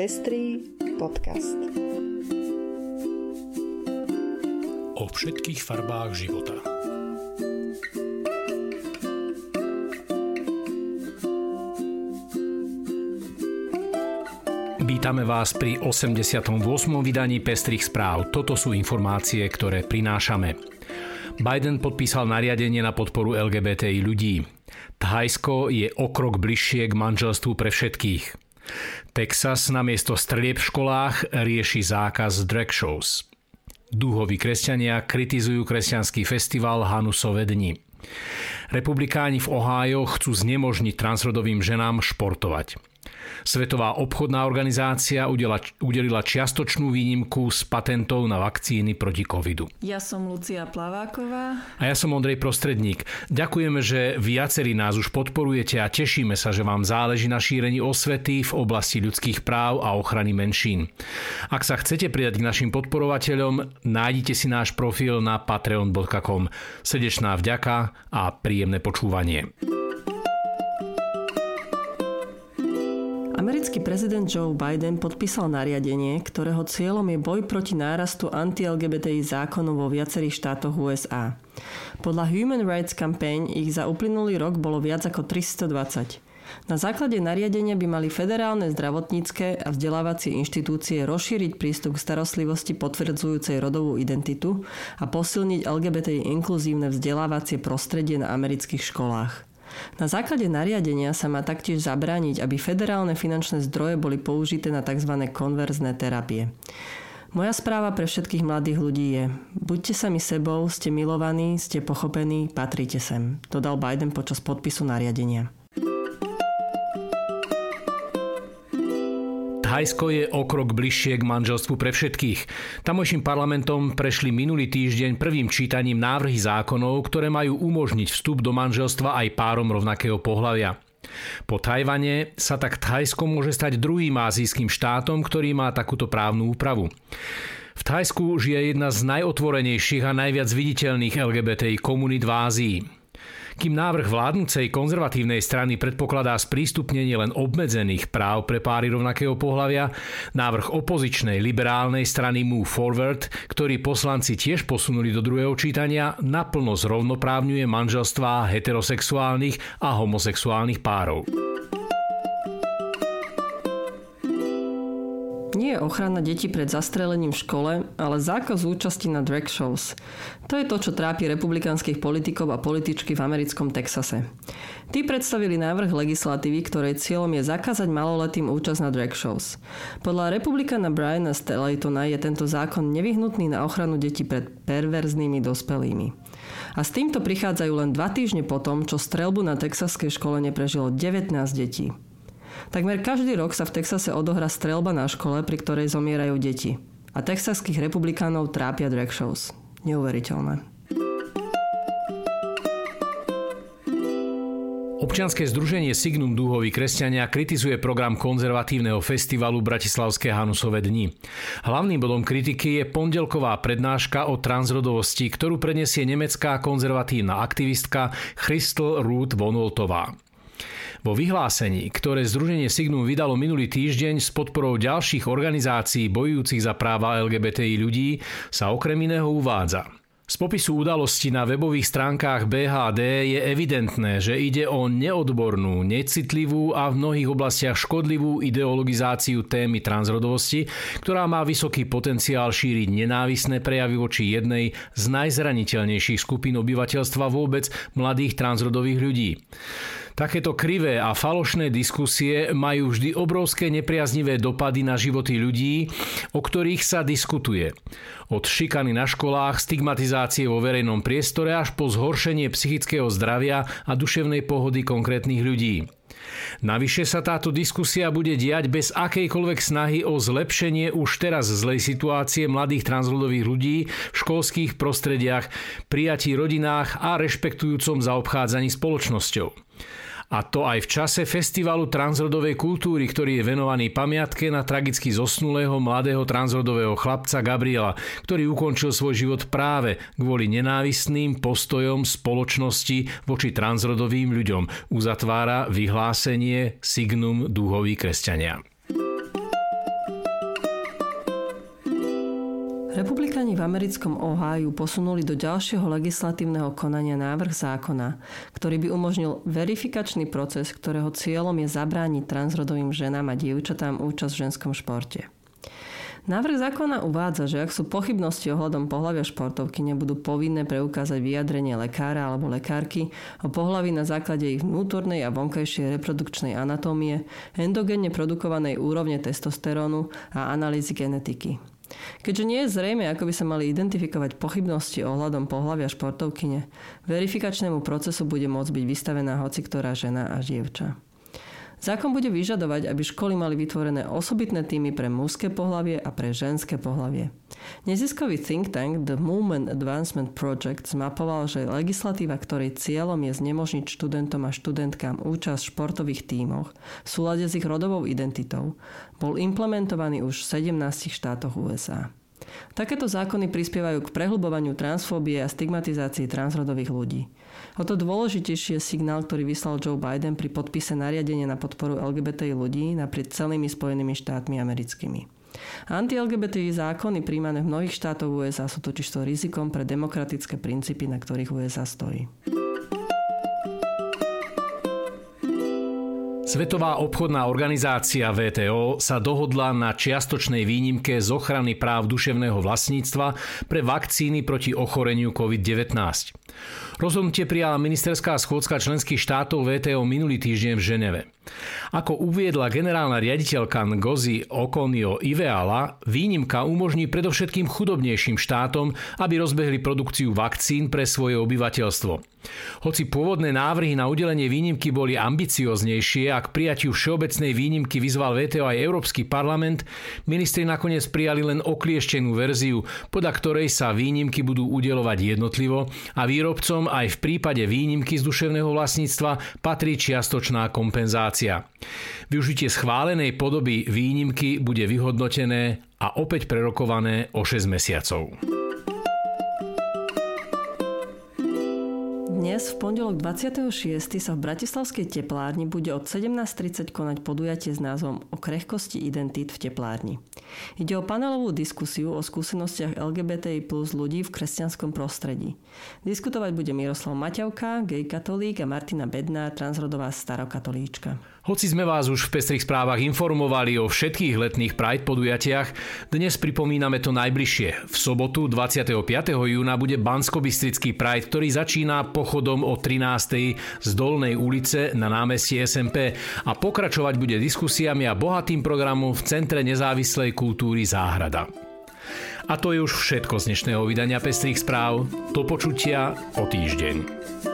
Pestrý podcast. O všetkých farbách života. Vítame vás pri 88. vydaní Pestrých správ. Toto sú informácie, ktoré prinášame. Biden podpísal nariadenie na podporu LGBTI ľudí. Thajsko je o krok bližšie k manželstvu pre všetkých. Texas namiesto strelieb v školách rieši zákaz drag shows. Dúhoví kresťania kritizujú kresťanský festival Hanusové dni. Republikáni v Ohájo chcú znemožniť transrodovým ženám športovať. Svetová obchodná organizácia udela, udelila čiastočnú výnimku z patentov na vakcíny proti covidu. Ja som Lucia Plaváková. A ja som Ondrej Prostredník. Ďakujeme, že viacerí nás už podporujete a tešíme sa, že vám záleží na šírení osvety v oblasti ľudských práv a ochrany menšín. Ak sa chcete pridať k našim podporovateľom, nájdite si náš profil na patreon.com. Srdečná vďaka a príjemné počúvanie. Americký prezident Joe Biden podpísal nariadenie, ktorého cieľom je boj proti nárastu anti-LGBTI zákonov vo viacerých štátoch USA. Podľa Human Rights Campaign ich za uplynulý rok bolo viac ako 320. Na základe nariadenia by mali federálne zdravotnícke a vzdelávacie inštitúcie rozšíriť prístup k starostlivosti potvrdzujúcej rodovú identitu a posilniť LGBTI inkluzívne vzdelávacie prostredie na amerických školách. Na základe nariadenia sa má taktiež zabrániť, aby federálne finančné zdroje boli použité na tzv. konverzné terapie. Moja správa pre všetkých mladých ľudí je buďte sami sebou, ste milovaní, ste pochopení, patríte sem, dodal Biden počas podpisu nariadenia. Thajsko je o krok bližšie k manželstvu pre všetkých. Tamojším parlamentom prešli minulý týždeň prvým čítaním návrhy zákonov, ktoré majú umožniť vstup do manželstva aj párom rovnakého pohľavia. Po Tajvane sa tak Thajsko môže stať druhým azijským štátom, ktorý má takúto právnu úpravu. V Thajsku žije jedna z najotvorenejších a najviac viditeľných LGBTI komunít v Ázii. Kým návrh vládnucej konzervatívnej strany predpokladá sprístupnenie len obmedzených práv pre páry rovnakého pohľavia, návrh opozičnej liberálnej strany Move Forward, ktorý poslanci tiež posunuli do druhého čítania, naplno zrovnoprávňuje manželstvá heterosexuálnych a homosexuálnych párov. Nie je ochrana detí pred zastrelením v škole, ale zákaz účasti na drag shows. To je to, čo trápi republikánskych politikov a političky v americkom Texase. Tí predstavili návrh legislatívy, ktorej cieľom je zakázať maloletým účasť na drag shows. Podľa republikana Briana Stellaytona je tento zákon nevyhnutný na ochranu detí pred perverznými dospelými. A s týmto prichádzajú len dva týždne potom, čo strelbu na texaskej škole neprežilo 19 detí. Takmer každý rok sa v Texase odohrá strelba na škole, pri ktorej zomierajú deti. A texaských republikánov trápia drag shows. Neuveriteľné. Občianske združenie Signum Dúhoví kresťania kritizuje program konzervatívneho festivalu Bratislavské Hanusové dni. Hlavným bodom kritiky je pondelková prednáška o transrodovosti, ktorú prenesie nemecká konzervatívna aktivistka Christel Ruth von Woltová. Vo vyhlásení, ktoré Združenie Signum vydalo minulý týždeň s podporou ďalších organizácií bojujúcich za práva LGBTI ľudí, sa okrem iného uvádza – z popisu udalosti na webových stránkach BHD je evidentné, že ide o neodbornú, necitlivú a v mnohých oblastiach škodlivú ideologizáciu témy transrodovosti, ktorá má vysoký potenciál šíriť nenávisné prejavy voči jednej z najzraniteľnejších skupín obyvateľstva vôbec mladých transrodových ľudí. Takéto krivé a falošné diskusie majú vždy obrovské nepriaznivé dopady na životy ľudí, o ktorých sa diskutuje. Od šikany na školách, stigmatizácie vo verejnom priestore až po zhoršenie psychického zdravia a duševnej pohody konkrétnych ľudí. Navyše sa táto diskusia bude diať bez akejkoľvek snahy o zlepšenie už teraz zlej situácie mladých transrodových ľudí v školských prostrediach, prijatí rodinách a rešpektujúcom zaobchádzaní spoločnosťou. A to aj v čase festivalu transrodovej kultúry, ktorý je venovaný pamiatke na tragicky zosnulého mladého transrodového chlapca Gabriela, ktorý ukončil svoj život práve kvôli nenávistným postojom spoločnosti voči transrodovým ľuďom, uzatvára vyhlásenie Signum Dúhoví kresťania. Republikáni v americkom Oháju posunuli do ďalšieho legislatívneho konania návrh zákona, ktorý by umožnil verifikačný proces, ktorého cieľom je zabrániť transrodovým ženám a dievčatám účasť v ženskom športe. Návrh zákona uvádza, že ak sú pochybnosti ohľadom pohľavia športovky, nebudú povinné preukázať vyjadrenie lekára alebo lekárky o pohlaví na základe ich vnútornej a vonkajšej reprodukčnej anatómie, endogenne produkovanej úrovne testosterónu a analýzy genetiky. Keďže nie je zrejme, ako by sa mali identifikovať pochybnosti ohľadom pohľavia športovkyne, verifikačnému procesu bude môcť byť vystavená hoci ktorá žena a dievča. Zákon bude vyžadovať, aby školy mali vytvorené osobitné týmy pre mužské pohlavie a pre ženské pohlavie. Neziskový think tank The Movement Advancement Project zmapoval, že legislatíva, ktorej cieľom je znemožniť študentom a študentkám účasť v športových tímoch v súlade s ich rodovou identitou, bol implementovaný už v 17 štátoch USA. Takéto zákony prispievajú k prehlbovaniu transfóbie a stigmatizácii transrodových ľudí. O to dôležitejší je signál, ktorý vyslal Joe Biden pri podpise nariadenia na podporu LGBTI ľudí naprieč celými Spojenými štátmi americkými. Anti-LGBTI zákony príjmané v mnohých štátoch USA sú totižto rizikom pre demokratické princípy, na ktorých USA stojí. Svetová obchodná organizácia VTO sa dohodla na čiastočnej výnimke z ochrany práv duševného vlastníctva pre vakcíny proti ochoreniu COVID-19. Rozhodnutie prijala ministerská schôdzka členských štátov VTO minulý týždeň v Ženeve. Ako uviedla generálna riaditeľka Ngozi Okonio Iveala, výnimka umožní predovšetkým chudobnejším štátom, aby rozbehli produkciu vakcín pre svoje obyvateľstvo. Hoci pôvodné návrhy na udelenie výnimky boli ambicioznejšie a k prijatiu všeobecnej výnimky vyzval VTO aj Európsky parlament, ministri nakoniec prijali len oklieštenú verziu, podľa ktorej sa výnimky budú udelovať jednotlivo a výrobcom aj v prípade výnimky z duševného vlastníctva patrí čiastočná kompenzácia. Využitie schválenej podoby výnimky bude vyhodnotené a opäť prerokované o 6 mesiacov. Dnes, v pondelok 26. sa v Bratislavskej teplárni bude od 17.30 konať podujatie s názvom O krehkosti identít v teplárni. Ide o panelovú diskusiu o skúsenostiach LGBTI plus ľudí v kresťanskom prostredí. Diskutovať bude Miroslav Maťavka, gay katolík a Martina Bedná, transrodová starokatolíčka. Hoci sme vás už v Pestrých správach informovali o všetkých letných Pride podujatiach, dnes pripomíname to najbližšie. V sobotu 25. júna bude bansko Pride, ktorý začína pochodom o 13. z Dolnej ulice na námestí SMP a pokračovať bude diskusiami a bohatým programom v Centre nezávislej kultúry Záhrada. A to je už všetko z dnešného vydania Pestrých správ. Do počutia o týždeň.